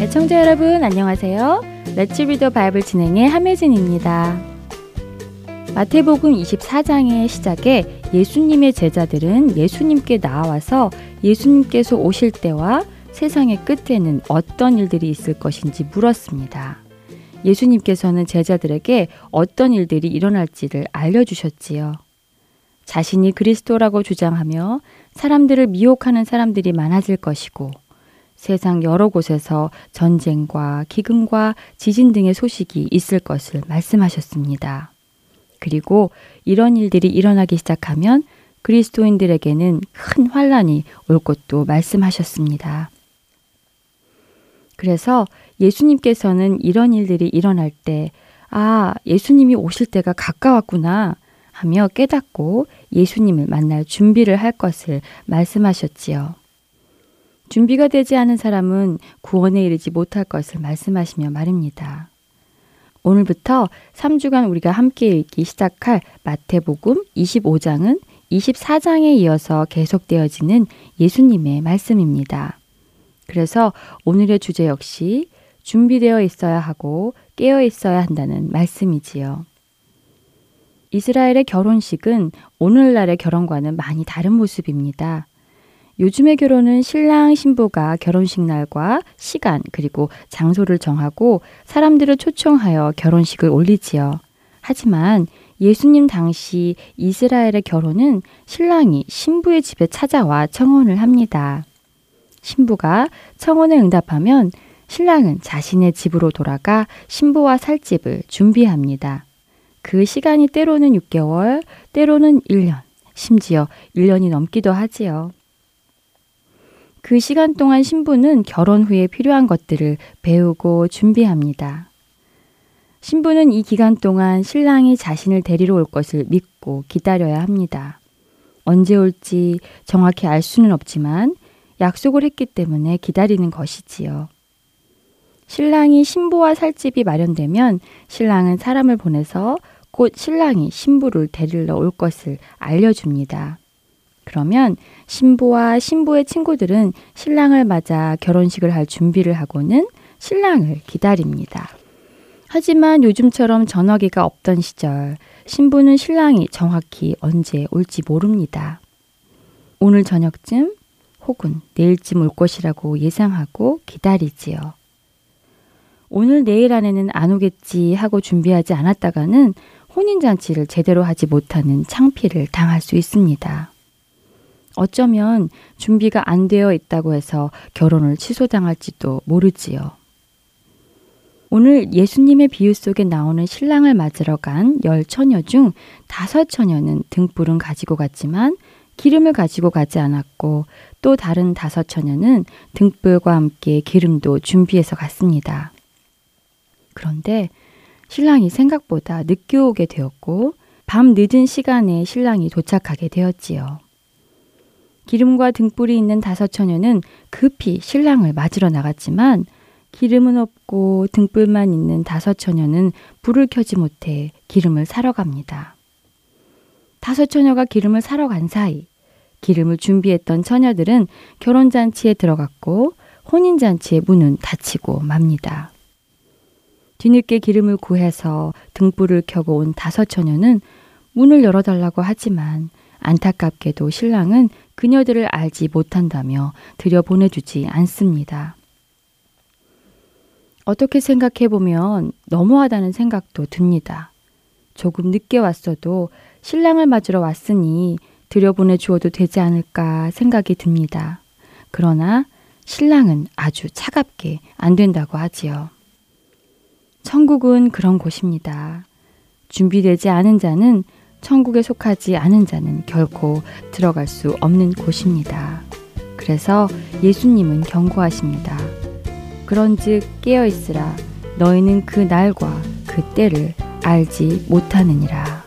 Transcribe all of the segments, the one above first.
애청자 여러분 안녕하세요. 레츠 리더 바이블 진행의 함혜진입니다. 마태복음 24장의 시작에 예수님의 제자들은 예수님께 나와서 예수님께서 오실 때와 세상의 끝에는 어떤 일들이 있을 것인지 물었습니다. 예수님께서는 제자들에게 어떤 일들이 일어날지를 알려주셨지요. 자신이 그리스도라고 주장하며 사람들을 미혹하는 사람들이 많아질 것이고 세상 여러 곳에서 전쟁과 기근과 지진 등의 소식이 있을 것을 말씀하셨습니다. 그리고 이런 일들이 일어나기 시작하면 그리스도인들에게는 큰 환란이 올 것도 말씀하셨습니다. 그래서 예수님께서는 이런 일들이 일어날 때, 아, 예수님이 오실 때가 가까웠구나 하며 깨닫고 예수님을 만날 준비를 할 것을 말씀하셨지요. 준비가 되지 않은 사람은 구원에 이르지 못할 것을 말씀하시며 말입니다. 오늘부터 3주간 우리가 함께 읽기 시작할 마태복음 25장은 24장에 이어서 계속되어지는 예수님의 말씀입니다. 그래서 오늘의 주제 역시 준비되어 있어야 하고 깨어 있어야 한다는 말씀이지요. 이스라엘의 결혼식은 오늘날의 결혼과는 많이 다른 모습입니다. 요즘의 결혼은 신랑 신부가 결혼식 날과 시간 그리고 장소를 정하고 사람들을 초청하여 결혼식을 올리지요. 하지만 예수님 당시 이스라엘의 결혼은 신랑이 신부의 집에 찾아와 청혼을 합니다. 신부가 청혼에 응답하면 신랑은 자신의 집으로 돌아가 신부와 살 집을 준비합니다. 그 시간이 때로는 6개월, 때로는 1년, 심지어 1년이 넘기도 하지요. 그 시간 동안 신부는 결혼 후에 필요한 것들을 배우고 준비합니다. 신부는 이 기간 동안 신랑이 자신을 데리러 올 것을 믿고 기다려야 합니다. 언제 올지 정확히 알 수는 없지만 약속을 했기 때문에 기다리는 것이지요. 신랑이 신부와 살 집이 마련되면 신랑은 사람을 보내서 곧 신랑이 신부를 데리러 올 것을 알려줍니다. 그러면 신부와 신부의 친구들은 신랑을 맞아 결혼식을 할 준비를 하고는 신랑을 기다립니다. 하지만 요즘처럼 전화기가 없던 시절 신부는 신랑이 정확히 언제 올지 모릅니다. 오늘 저녁쯤 혹은 내일쯤 올 것이라고 예상하고 기다리지요. 오늘 내일 안에는 안 오겠지 하고 준비하지 않았다가는 혼인잔치를 제대로 하지 못하는 창피를 당할 수 있습니다. 어쩌면 준비가 안 되어 있다고 해서 결혼을 취소당할지도 모르지요. 오늘 예수님의 비유 속에 나오는 신랑을 맞으러 간 열 처녀 중 다섯 처녀는 등불은 가지고 갔지만 기름을 가지고 가지 않았고 또 다른 다섯 처녀는 등불과 함께 기름도 준비해서 갔습니다. 그런데 신랑이 생각보다 늦게 오게 되었고 밤 늦은 시간에 신랑이 도착하게 되었지요. 기름과 등불이 있는 다섯 처녀는 급히 신랑을 맞으러 나갔지만 기름은 없고 등불만 있는 다섯 처녀는 불을 켜지 못해 기름을 사러 갑니다. 다섯 처녀가 기름을 사러 간 사이 기름을 준비했던 처녀들은 결혼잔치에 들어갔고 혼인잔치의 문은 닫히고 맙니다. 뒤늦게 기름을 구해서 등불을 켜고 온 다섯 처녀는 문을 열어달라고 하지만 안타깝게도 신랑은 그녀들을 알지 못한다며 들여보내주지 않습니다. 어떻게 생각해 보면 너무하다는 생각도 듭니다. 조금 늦게 왔어도 신랑을 맞으러 왔으니 들여보내 주어도 되지 않을까 생각이 듭니다. 그러나 신랑은 아주 차갑게 안 된다고 하지요. 천국은 그런 곳입니다. 준비되지 않은 자는 천국에 속하지 않은 자는 결코 들어갈 수 없는 곳입니다. 그래서 예수님은 경고하십니다. 그런즉 깨어 있으라 너희는 그 날과 그 때를 알지 못하느니라.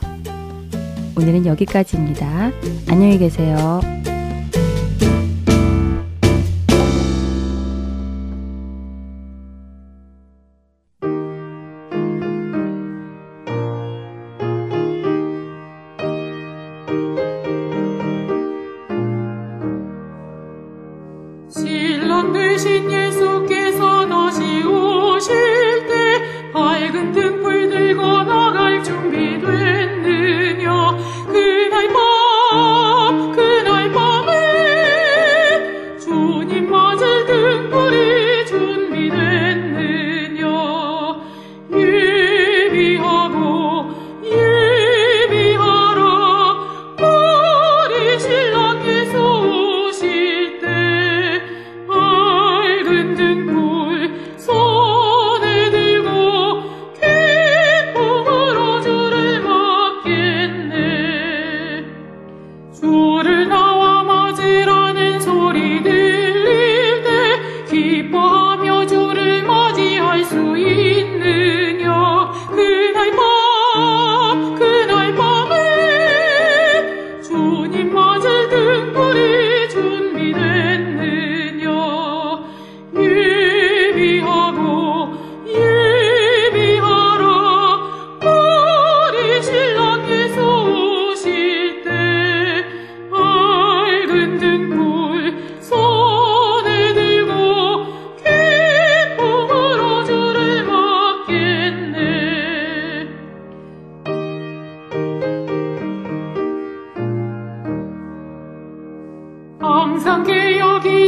오늘은 여기까지입니다. 안녕히 계세요. 신랑 되신 예수께 우리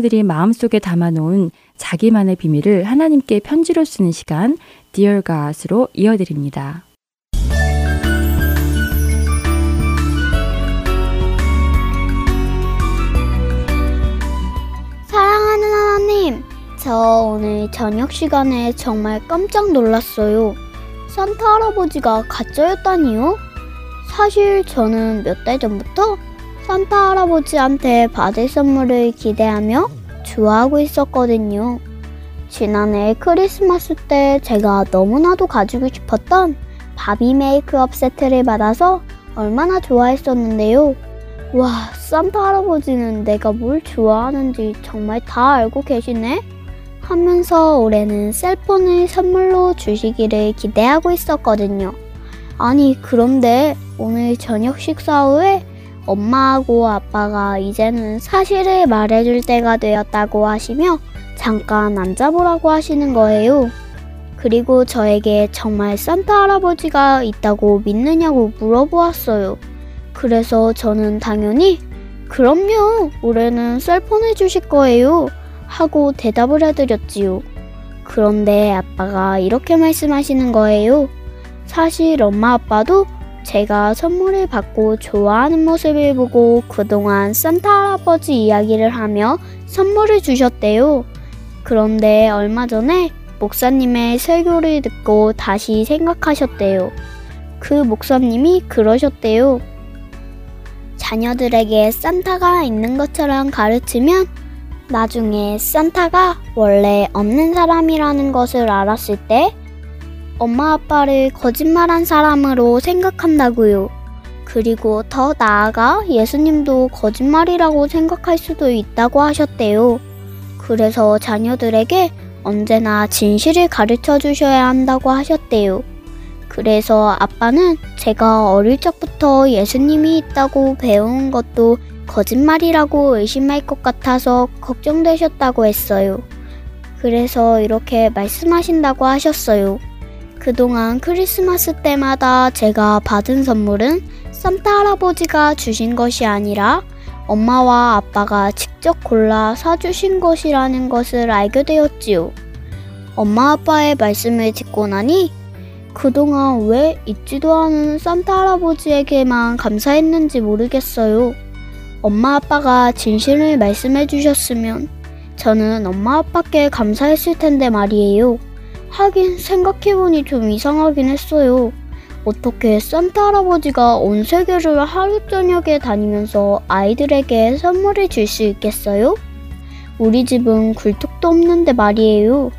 자녀들이 마음속에 담아놓은 자기만의 비밀을 하나님께 편지로 쓰는 시간 Dear God으로 이어드립니다. 사랑하는 하나님, 저 오늘 저녁 시간에 정말 깜짝 놀랐어요. 산타 할아버지가 가짜였다니요? 사실 저는 몇 달 전부터 산타 할아버지한테 받을 선물을 기대하며 좋아하고 있었거든요. 지난해 크리스마스 때 제가 너무나도 가지고 싶었던 바비 메이크업 세트를 받아서 얼마나 좋아했었는데요. 와, 산타 할아버지는 내가 뭘 좋아하는지 정말 다 알고 계시네? 하면서 올해는 셀폰을 선물로 주시기를 기대하고 있었거든요. 아니, 그런데 오늘 저녁 식사 후에 엄마하고 아빠가 이제는 사실을 말해줄 때가 되었다고 하시며 잠깐 앉아보라고 하시는 거예요. 그리고 저에게 정말 산타 할아버지가 있다고 믿느냐고 물어보았어요. 그래서 저는 당연히 그럼요, 올해는 셀폰 해 주실 거예요. 하고 대답을 해드렸지요. 그런데 아빠가 이렇게 말씀하시는 거예요. 사실 엄마 아빠도 제가 선물을 받고 좋아하는 모습을 보고 그동안 산타 할아버지 이야기를 하며 선물을 주셨대요. 그런데 얼마 전에 목사님의 설교를 듣고 다시 생각하셨대요. 그 목사님이 그러셨대요. 자녀들에게 산타가 있는 것처럼 가르치면 나중에 산타가 원래 없는 사람이라는 것을 알았을 때 엄마 아빠를 거짓말한 사람으로 생각한다고요. 그리고 더 나아가 예수님도 거짓말이라고 생각할 수도 있다고 하셨대요. 그래서 자녀들에게 언제나 진실을 가르쳐 주셔야 한다고 하셨대요. 그래서 아빠는 제가 어릴 적부터 예수님이 있다고 배운 것도 거짓말이라고 의심할 것 같아서 걱정되셨다고 했어요. 그래서 이렇게 말씀하신다고 하셨어요. 그동안 크리스마스 때마다 제가 받은 선물은 산타 할아버지가 주신 것이 아니라 엄마와 아빠가 직접 골라 사주신 것이라는 것을 알게 되었지요. 엄마 아빠의 말씀을 듣고 나니 그동안 왜 있지도 않은 산타 할아버지에게만 감사했는지 모르겠어요. 엄마 아빠가 진실을 말씀해 주셨으면 저는 엄마 아빠께 감사했을 텐데 말이에요. 하긴 생각해보니 좀 이상하긴 했어요. 어떻게 산타 할아버지가 온 세계를 하루 저녁에 다니면서 아이들에게 선물을 줄 수 있겠어요? 우리 집은 굴뚝도 없는데 말이에요.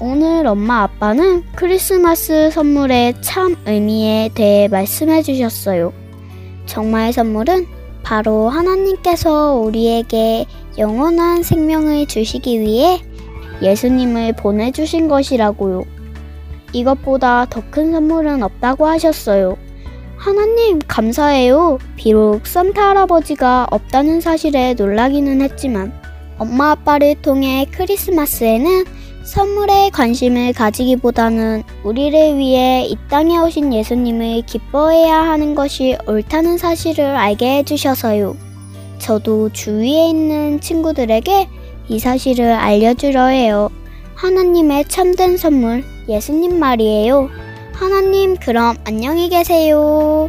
오늘 엄마 아빠는 크리스마스 선물의 참 의미에 대해 말씀해 주셨어요. 정말 선물은 바로 하나님께서 우리에게 영원한 생명을 주시기 위해 예수님을 보내주신 것이라고요. 이것보다 더 큰 선물은 없다고 하셨어요. 하나님, 감사해요. 비록 산타 할아버지가 없다는 사실에 놀라기는 했지만, 엄마 아빠를 통해 크리스마스에는 선물에 관심을 가지기보다는 우리를 위해 이 땅에 오신 예수님을 기뻐해야 하는 것이 옳다는 사실을 알게 해주셔서요. 저도 주위에 있는 친구들에게 이 사실을 알려주려 해요. 하나님의 참된 선물, 예수님 말이에요. 하나님, 그럼 안녕히 계세요.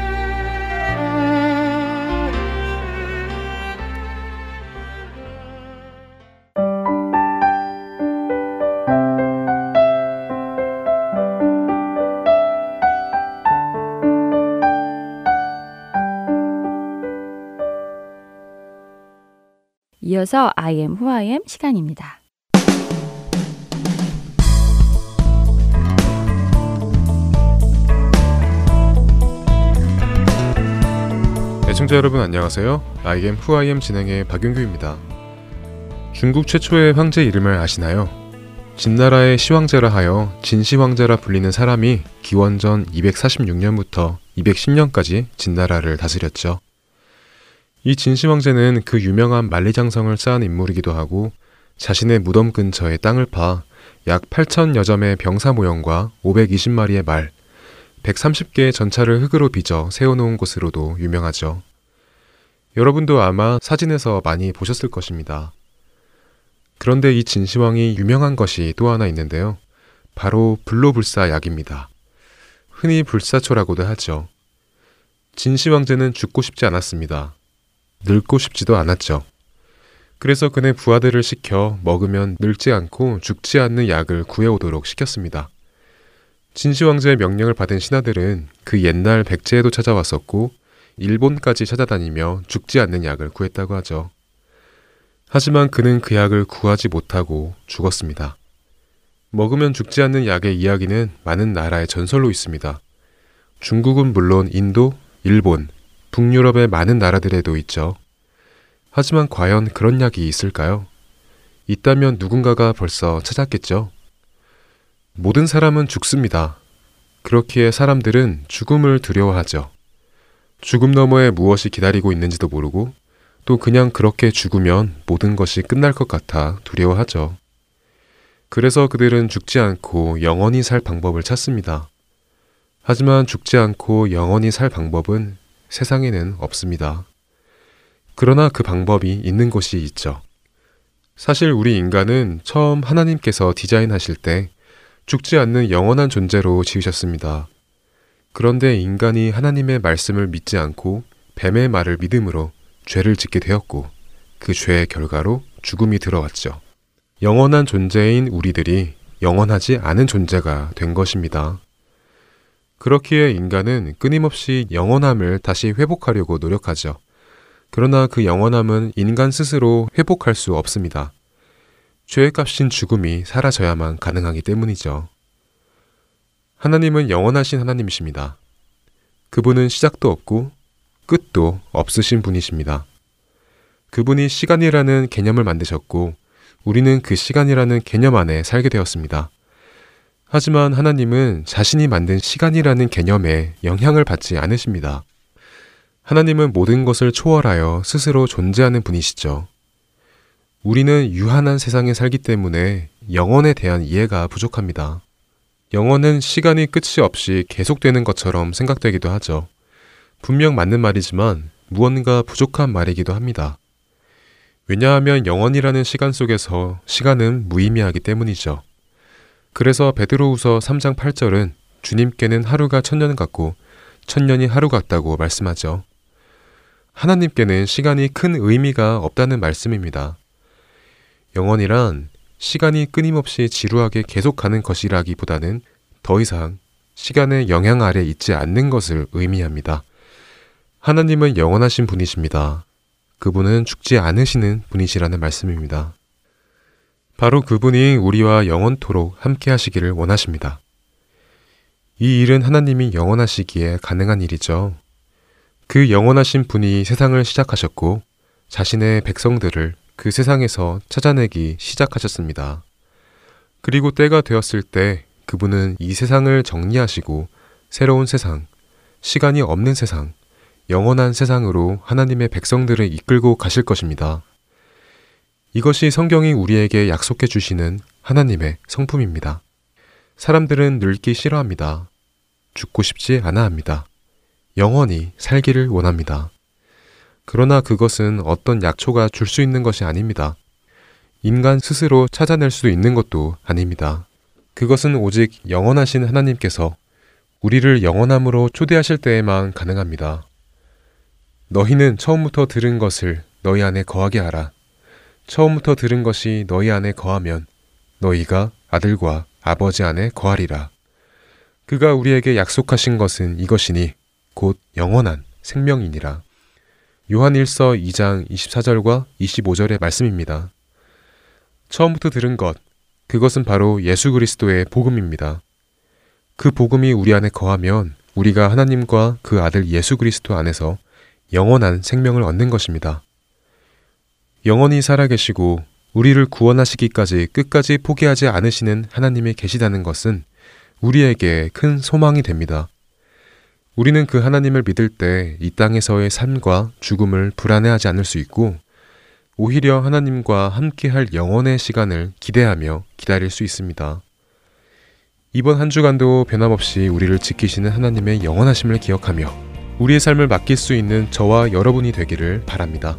이어서 I am who I am 시간입니다. 애청자 여러분 안녕하세요. I am who I am 진행의 박윤규입니다. 중국 최초의 황제 이름을 아시나요? 진나라의 시황제라 하여 진시황제라 불리는 사람이 기원전 246년부터 210년까지 진나라를 다스렸죠. 이 진시황제는 그 유명한 만리장성을 쌓은 인물이기도 하고 자신의 무덤 근처에 땅을 파 약 8천여 점의 병사 모형과 520마리의 말, 130개의 전차를 흙으로 빚어 세워놓은 곳으로도 유명하죠. 여러분도 아마 사진에서 많이 보셨을 것입니다. 그런데 이 진시황이 유명한 것이 또 하나 있는데요. 바로 불로불사 약입니다. 흔히 불사초라고도 하죠. 진시황제는 죽고 싶지 않았습니다. 늙고 싶지도 않았죠. 그래서 그네 부하들을 시켜 먹으면 늙지 않고 죽지 않는 약을 구해오도록 시켰습니다. 진시황제의 명령을 받은 신하들은 그 옛날 백제에도 찾아왔었고 일본까지 찾아다니며 죽지 않는 약을 구했다고 하죠. 하지만 그는 그 약을 구하지 못하고 죽었습니다. 먹으면 죽지 않는 약의 이야기는 많은 나라의 전설로 있습니다. 중국은 물론 인도, 일본, 북유럽의 많은 나라들에도 있죠. 하지만 과연 그런 약이 있을까요? 있다면 누군가가 벌써 찾았겠죠. 모든 사람은 죽습니다. 그렇기에 사람들은 죽음을 두려워하죠. 죽음 너머에 무엇이 기다리고 있는지도 모르고 또 그냥 그렇게 죽으면 모든 것이 끝날 것 같아 두려워하죠. 그래서 그들은 죽지 않고 영원히 살 방법을 찾습니다. 하지만 죽지 않고 영원히 살 방법은 세상에는 없습니다. 그러나 그 방법이 있는 곳이 있죠. 사실 우리 인간은 처음 하나님께서 디자인하실 때 죽지 않는 영원한 존재로 지으셨습니다. 그런데 인간이 하나님의 말씀을 믿지 않고 뱀의 말을 믿음으로 죄를 짓게 되었고 그 죄의 결과로 죽음이 들어왔죠. 영원한 존재인 우리들이 영원하지 않은 존재가 된 것입니다. 그렇기에 인간은 끊임없이 영원함을 다시 회복하려고 노력하죠. 그러나 그 영원함은 인간 스스로 회복할 수 없습니다. 죄의 값인 죽음이 사라져야만 가능하기 때문이죠. 하나님은 영원하신 하나님이십니다. 그분은 시작도 없고 끝도 없으신 분이십니다. 그분이 시간이라는 개념을 만드셨고 우리는 그 시간이라는 개념 안에 살게 되었습니다. 하지만 하나님은 자신이 만든 시간이라는 개념에 영향을 받지 않으십니다. 하나님은 모든 것을 초월하여 스스로 존재하는 분이시죠. 우리는 유한한 세상에 살기 때문에 영원에 대한 이해가 부족합니다. 영원은 시간이 끝이 없이 계속되는 것처럼 생각되기도 하죠. 분명 맞는 말이지만 무언가 부족한 말이기도 합니다. 왜냐하면 영원이라는 시간 속에서 시간은 무의미하기 때문이죠. 그래서 베드로우서 3장 8절은 주님께는 하루가 천년 같고 천년이 하루 같다고 말씀하죠. 하나님께는 시간이 큰 의미가 없다는 말씀입니다. 영원이란 시간이 끊임없이 지루하게 계속가는 것이라기보다는 더 이상 시간의 영향 아래 있지 않는 것을 의미합니다. 하나님은 영원하신 분이십니다. 그분은 죽지 않으시는 분이시라는 말씀입니다. 바로 그분이 우리와 영원토록 함께 하시기를 원하십니다. 이 일은 하나님이 영원하시기에 가능한 일이죠. 그 영원하신 분이 세상을 시작하셨고 자신의 백성들을 그 세상에서 찾아내기 시작하셨습니다. 그리고 때가 되었을 때 그분은 이 세상을 정리하시고 새로운 세상, 시간이 없는 세상, 영원한 세상으로 하나님의 백성들을 이끌고 가실 것입니다. 이것이 성경이 우리에게 약속해 주시는 하나님의 성품입니다. 사람들은 늙기 싫어합니다. 죽고 싶지 않아 합니다. 영원히 살기를 원합니다. 그러나 그것은 어떤 약초가 줄 수 있는 것이 아닙니다. 인간 스스로 찾아낼 수 있는 것도 아닙니다. 그것은 오직 영원하신 하나님께서 우리를 영원함으로 초대하실 때에만 가능합니다. 너희는 처음부터 들은 것을 너희 안에 거하게 하라. 처음부터 들은 것이 너희 안에 거하면 너희가 아들과 아버지 안에 거하리라. 그가 우리에게 약속하신 것은 이것이니 곧 영원한 생명이니라. 요한 1서 2장 24절과 25절의 말씀입니다. 처음부터 들은 것, 그것은 바로 예수 그리스도의 복음입니다. 그 복음이 우리 안에 거하면 우리가 하나님과 그 아들 예수 그리스도 안에서 영원한 생명을 얻는 것입니다. 영원히 살아계시고 우리를 구원하시기까지 끝까지 포기하지 않으시는 하나님이 계시다는 것은 우리에게 큰 소망이 됩니다. 우리는 그 하나님을 믿을 때 이 땅에서의 삶과 죽음을 불안해하지 않을 수 있고 오히려 하나님과 함께할 영원의 시간을 기대하며 기다릴 수 있습니다. 이번 한 주간도 변함없이 우리를 지키시는 하나님의 영원하심을 기억하며 우리의 삶을 맡길 수 있는 저와 여러분이 되기를 바랍니다.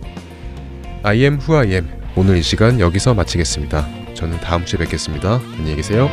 I am who I am. 오늘 이 시간 여기서 마치겠습니다. 저는 다음 주에 뵙겠습니다. 안녕히 계세요.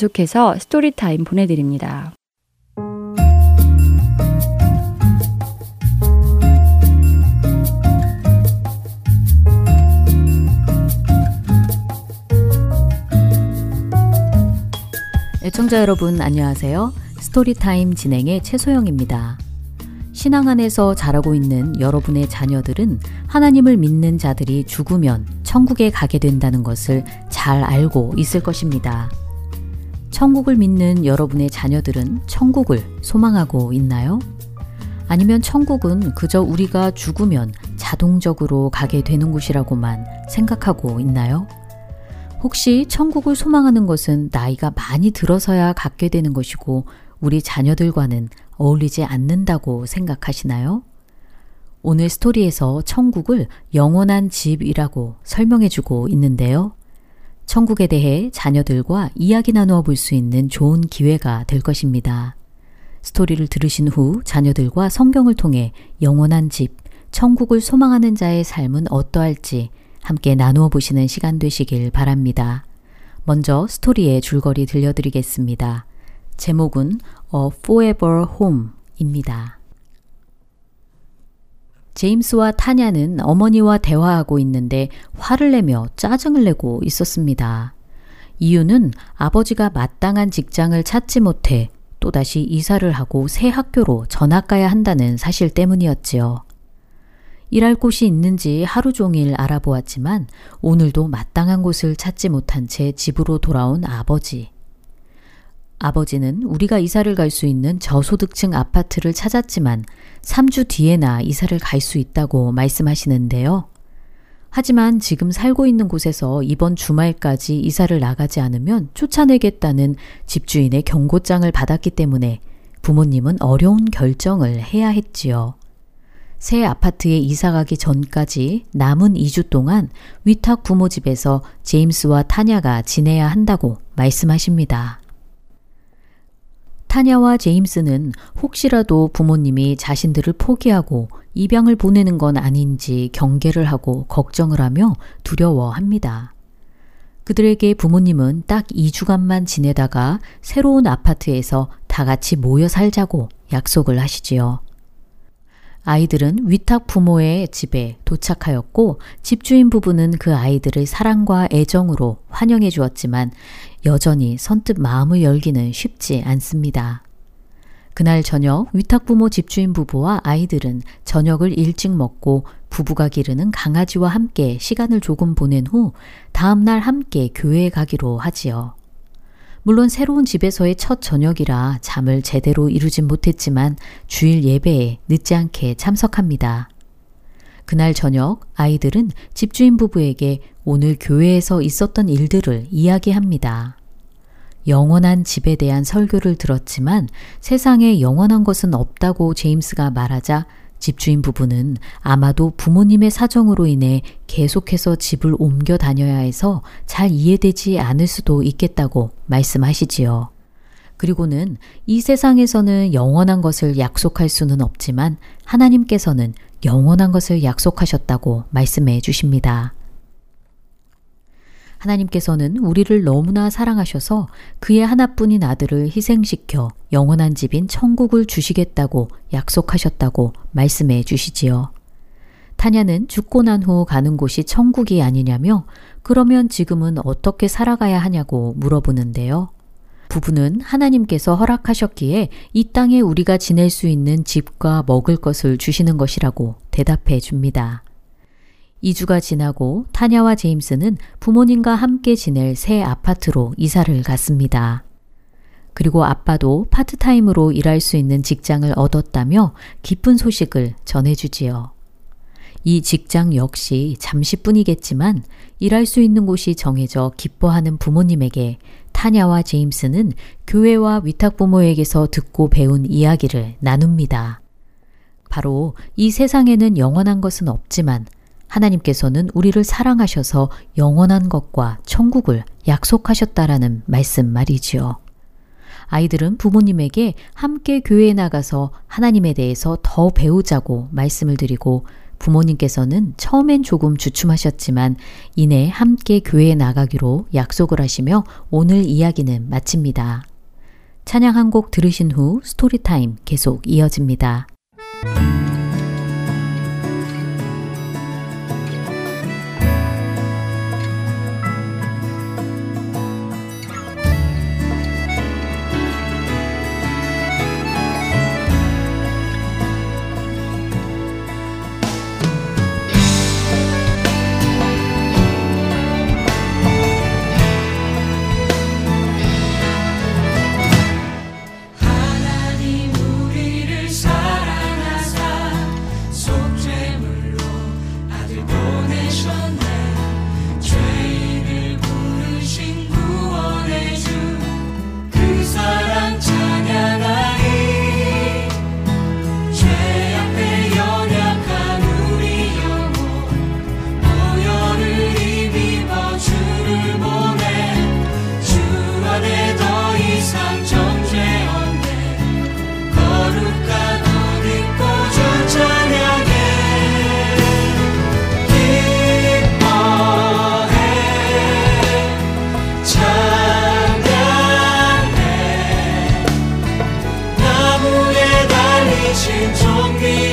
계속해서 Story Time 보내드립니다. 애청자 여러분 안녕하세요. Story Time 진행의 최소영입니다. 신앙 안에서 자라고 있는 여러분의 자녀들은 하나님을 믿는 자들이 죽으면 천국에 가게 된다는 것을 잘 알고 있을 것입니다. 천국을 믿는 여러분의 자녀들은 천국을 소망하고 있나요? 아니면 천국은 그저 우리가 죽으면 자동적으로 가게 되는 곳이라고만 생각하고 있나요? 혹시 천국을 소망하는 것은 나이가 많이 들어서야 갖게 되는 것이고 우리 자녀들과는 어울리지 않는다고 생각하시나요? 오늘 스토리에서 천국을 영원한 집이라고 설명해 주고 있는데요. 천국에 대해 자녀들과 이야기 나누어 볼 수 있는 좋은 기회가 될 것입니다. 스토리를 들으신 후 자녀들과 성경을 통해 영원한 집, 천국을 소망하는 자의 삶은 어떠할지 함께 나누어 보시는 시간 되시길 바랍니다. 먼저 스토리의 줄거리 들려드리겠습니다. 제목은 A Forever Home입니다. 제임스와 타냐는 어머니와 대화하고 있는데 화를 내며 짜증을 내고 있었습니다. 이유는 아버지가 마땅한 직장을 찾지 못해 또다시 이사를 하고 새 학교로 전학 가야 한다는 사실 때문이었지요. 일할 곳이 있는지 하루 종일 알아보았지만 오늘도 마땅한 곳을 찾지 못한 채 집으로 돌아온 아버지. 아버지는 우리가 이사를 갈 수 있는 저소득층 아파트를 찾았지만 3주 뒤에나 이사를 갈 수 있다고 말씀하시는데요. 하지만 지금 살고 있는 곳에서 이번 주말까지 이사를 나가지 않으면 쫓아내겠다는 집주인의 경고장을 받았기 때문에 부모님은 어려운 결정을 해야 했지요. 새 아파트에 이사 가기 전까지 남은 2주 동안 위탁 부모 집에서 제임스와 타냐가 지내야 한다고 말씀하십니다. 타냐와 제임스는 혹시라도 부모님이 자신들을 포기하고 입양을 보내는 건 아닌지 경계를 하고 걱정을 하며 두려워합니다. 그들에게 부모님은 딱 2주간만 지내다가 새로운 아파트에서 다 같이 모여 살자고 약속을 하시지요. 아이들은 위탁 부모의 집에 도착하였고 집주인 부부는 그 아이들을 사랑과 애정으로 환영해 주었지만 여전히 선뜻 마음을 열기는 쉽지 않습니다. 그날 저녁 위탁 부모 집주인 부부와 아이들은 저녁을 일찍 먹고 부부가 기르는 강아지와 함께 시간을 조금 보낸 후 다음날 함께 교회에 가기로 하지요. 물론 새로운 집에서의 첫 저녁이라 잠을 제대로 이루진 못했지만 주일 예배에 늦지 않게 참석합니다. 그날 저녁 아이들은 집주인 부부에게 오늘 교회에서 있었던 일들을 이야기합니다. 영원한 집에 대한 설교를 들었지만 세상에 영원한 것은 없다고 제임스가 말하자 집주인 부부는 아마도 부모님의 사정으로 인해 계속해서 집을 옮겨 다녀야 해서 잘 이해되지 않을 수도 있겠다고 말씀하시지요. 그리고는 이 세상에서는 영원한 것을 약속할 수는 없지만 하나님께서는 영원한 것을 약속하셨다고 말씀해 주십니다. 하나님께서는 우리를 너무나 사랑하셔서 그의 하나뿐인 아들을 희생시켜 영원한 집인 천국을 주시겠다고 약속하셨다고 말씀해 주시지요. 타냐는 죽고 난 후 가는 곳이 천국이 아니냐며 그러면 지금은 어떻게 살아가야 하냐고 물어보는데요. 부부는 하나님께서 허락하셨기에 이 땅에 우리가 지낼 수 있는 집과 먹을 것을 주시는 것이라고 대답해 줍니다. 2주가 지나고 타냐와 제임스는 부모님과 함께 지낼 새 아파트로 이사를 갔습니다. 그리고 아빠도 파트타임으로 일할 수 있는 직장을 얻었다며 기쁜 소식을 전해주지요. 이 직장 역시 잠시뿐이겠지만 일할 수 있는 곳이 정해져 기뻐하는 부모님에게 타냐와 제임스는 교회와 위탁부모에게서 듣고 배운 이야기를 나눕니다. 바로 이 세상에는 영원한 것은 없지만 하나님께서는 우리를 사랑하셔서 영원한 것과 천국을 약속하셨다라는 말씀 말이지요. 아이들은 부모님에게 함께 교회에 나가서 하나님에 대해서 더 배우자고 말씀을 드리고 부모님께서는 처음엔 조금 주춤하셨지만 이내 함께 교회에 나가기로 약속을 하시며 오늘 이야기는 마칩니다. 찬양 한 곡 들으신 후 스토리타임 계속 이어집니다. 心中的。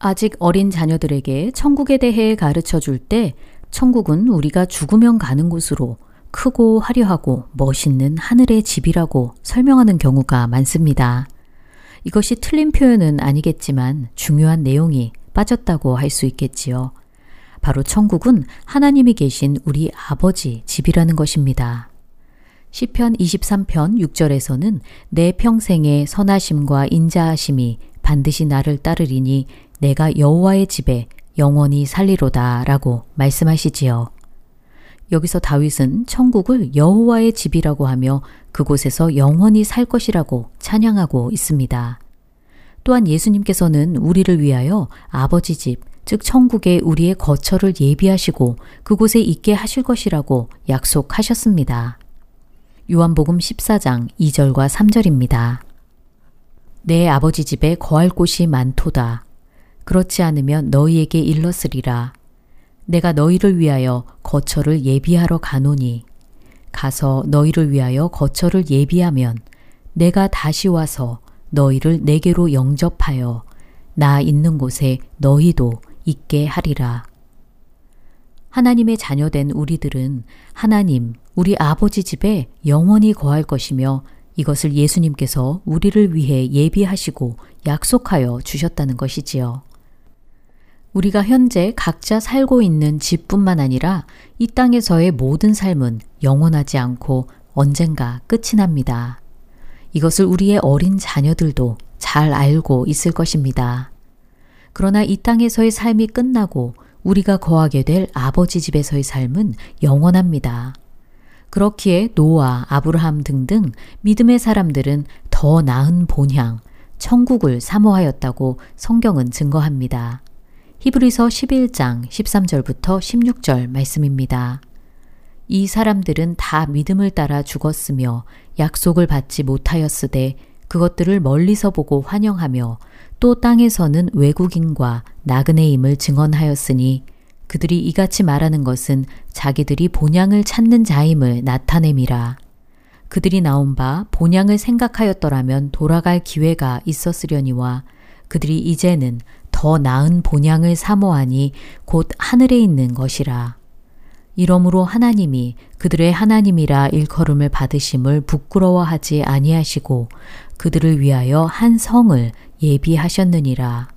아직 어린 자녀들에게 천국에 대해 가르쳐 줄 때 천국은 우리가 죽으면 가는 곳으로 크고 화려하고 멋있는 하늘의 집이라고 설명하는 경우가 많습니다. 이것이 틀린 표현은 아니겠지만 중요한 내용이 빠졌다고 할 수 있겠지요. 바로 천국은 하나님이 계신 우리 아버지 집이라는 것입니다. 시편 23편 6절에서는 내 평생의 선하심과 인자하심이 반드시 나를 따르리니 내가 여호와의 집에 영원히 살리로다라고 말씀하시지요. 여기서 다윗은 천국을 여호와의 집이라고 하며 그곳에서 영원히 살 것이라고 찬양하고 있습니다. 또한 예수님께서는 우리를 위하여 아버지 집, 즉 천국에 우리의 거처를 예비하시고 그곳에 있게 하실 것이라고 약속하셨습니다. 요한복음 14장 2절과 3절입니다. 내 아버지 집에 거할 곳이 많도다. 그렇지 않으면 너희에게 일렀으리라. 내가 너희를 위하여 거처를 예비하러 가노니 가서 너희를 위하여 거처를 예비하면 내가 다시 와서 너희를 내게로 영접하여 나 있는 곳에 너희도 있게 하리라. 하나님의 자녀된 우리들은 하나님, 우리 아버지 집에 영원히 거할 것이며 이것을 예수님께서 우리를 위해 예비하시고 약속하여 주셨다는 것이지요. 우리가 현재 각자 살고 있는 집뿐만 아니라 이 땅에서의 모든 삶은 영원하지 않고 언젠가 끝이 납니다. 이것을 우리의 어린 자녀들도 잘 알고 있을 것입니다. 그러나 이 땅에서의 삶이 끝나고 우리가 거하게 될 아버지 집에서의 삶은 영원합니다. 그렇기에 노아, 아브라함 등등 믿음의 사람들은 더 나은 본향, 천국을 사모하였다고 성경은 증거합니다. 히브리서 11장 13절부터 16절 말씀입니다. 이 사람들은 다 믿음을 따라 죽었으며 약속을 받지 못하였으되 그것들을 멀리서 보고 환영하며 또 땅에서는 외국인과 나그네임을 증언하였으니 그들이 이같이 말하는 것은 자기들이 본향을 찾는 자임을 나타냄이라. 그들이 나온 바 본향을 생각하였더라면 돌아갈 기회가 있었으려니와 그들이 이제는 더 나은 본향을 사모하니 곧 하늘에 있는 것이라. 이러므로 하나님이 그들의 하나님이라 일컬음을 받으심을 부끄러워하지 아니하시고 그들을 위하여 한 성을 예비하셨느니라.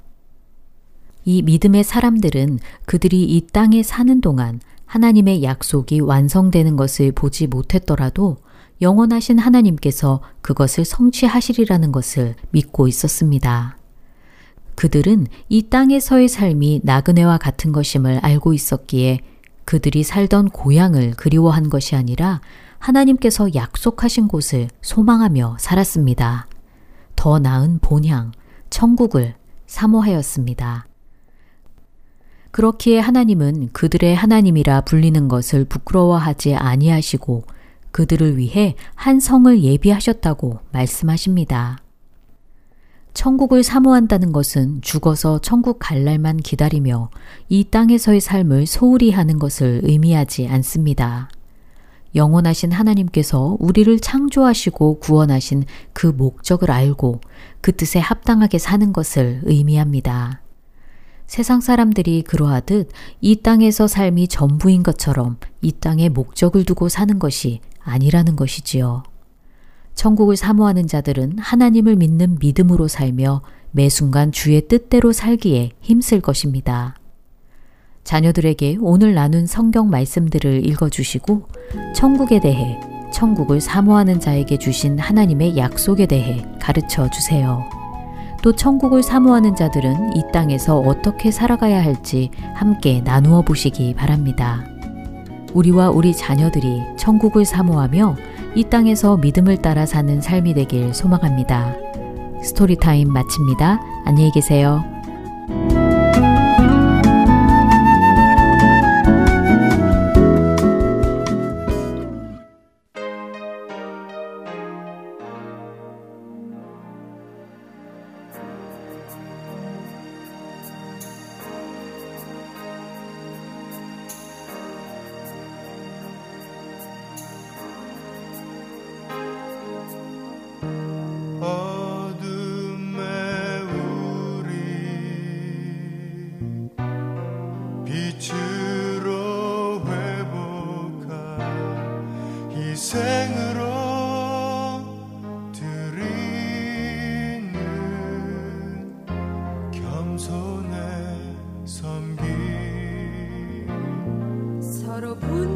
이 믿음의 사람들은 그들이 이 땅에 사는 동안 하나님의 약속이 완성되는 것을 보지 못했더라도 영원하신 하나님께서 그것을 성취하시리라는 것을 믿고 있었습니다. 그들은 이 땅에서의 삶이 나그네와 같은 것임을 알고 있었기에 그들이 살던 고향을 그리워한 것이 아니라 하나님께서 약속하신 곳을 소망하며 살았습니다. 더 나은 본향, 천국을 사모하였습니다. 그렇기에 하나님은 그들의 하나님이라 불리는 것을 부끄러워하지 아니하시고 그들을 위해 한 성을 예비하셨다고 말씀하십니다. 천국을 사모한다는 것은 죽어서 천국 갈 날만 기다리며 이 땅에서의 삶을 소홀히 하는 것을 의미하지 않습니다. 영원하신 하나님께서 우리를 창조하시고 구원하신 그 목적을 알고 그 뜻에 합당하게 사는 것을 의미합니다. 세상 사람들이 그러하듯 이 땅에서 삶이 전부인 것처럼 이 땅에 목적을 두고 사는 것이 아니라는 것이지요. 천국을 사모하는 자들은 하나님을 믿는 믿음으로 살며 매 순간 주의 뜻대로 살기에 힘쓸 것입니다. 자녀들에게 오늘 나눈 성경 말씀들을 읽어주시고 천국에 대해 천국을 사모하는 자에게 주신 하나님의 약속에 대해 가르쳐 주세요. 또 천국을 사모하는 자들은 이 땅에서 어떻게 살아가야 할지 함께 나누어 보시기 바랍니다. 우리와 우리 자녀들이 천국을 사모하며 이 땅에서 믿음을 따라 사는 삶이 되길 소망합니다. Story Time 마칩니다. 안녕히 계세요. 섬기 서로 분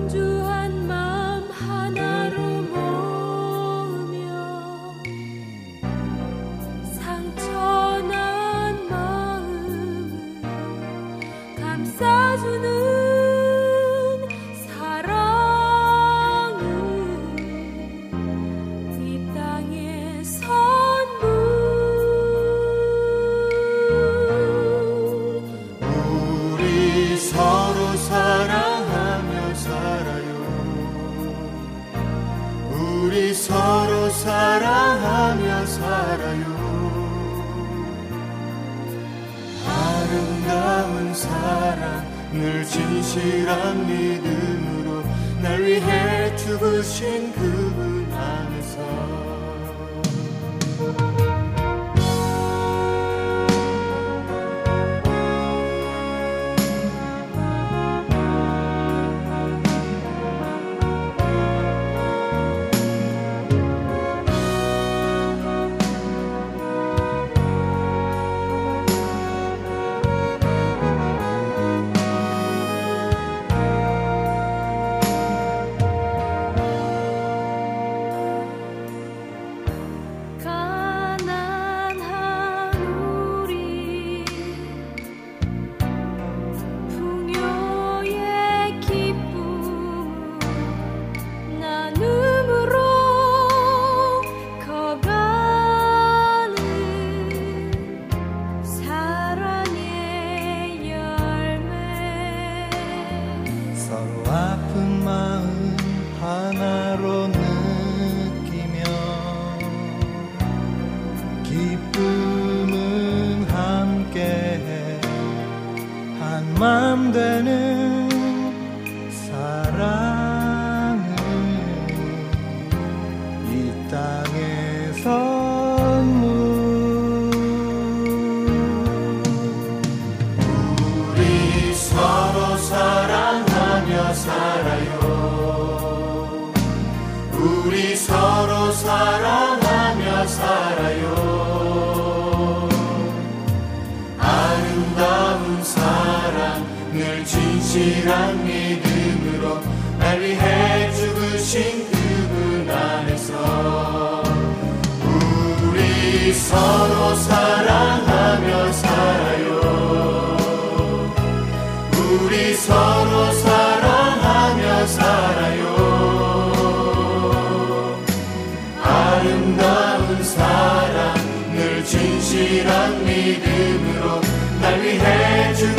사랑 늘 진실한 믿음으로 날 위해 주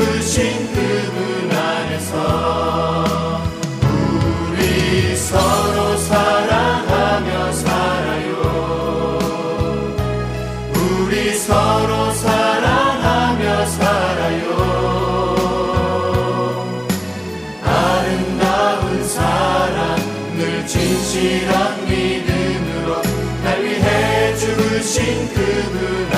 için kıvıran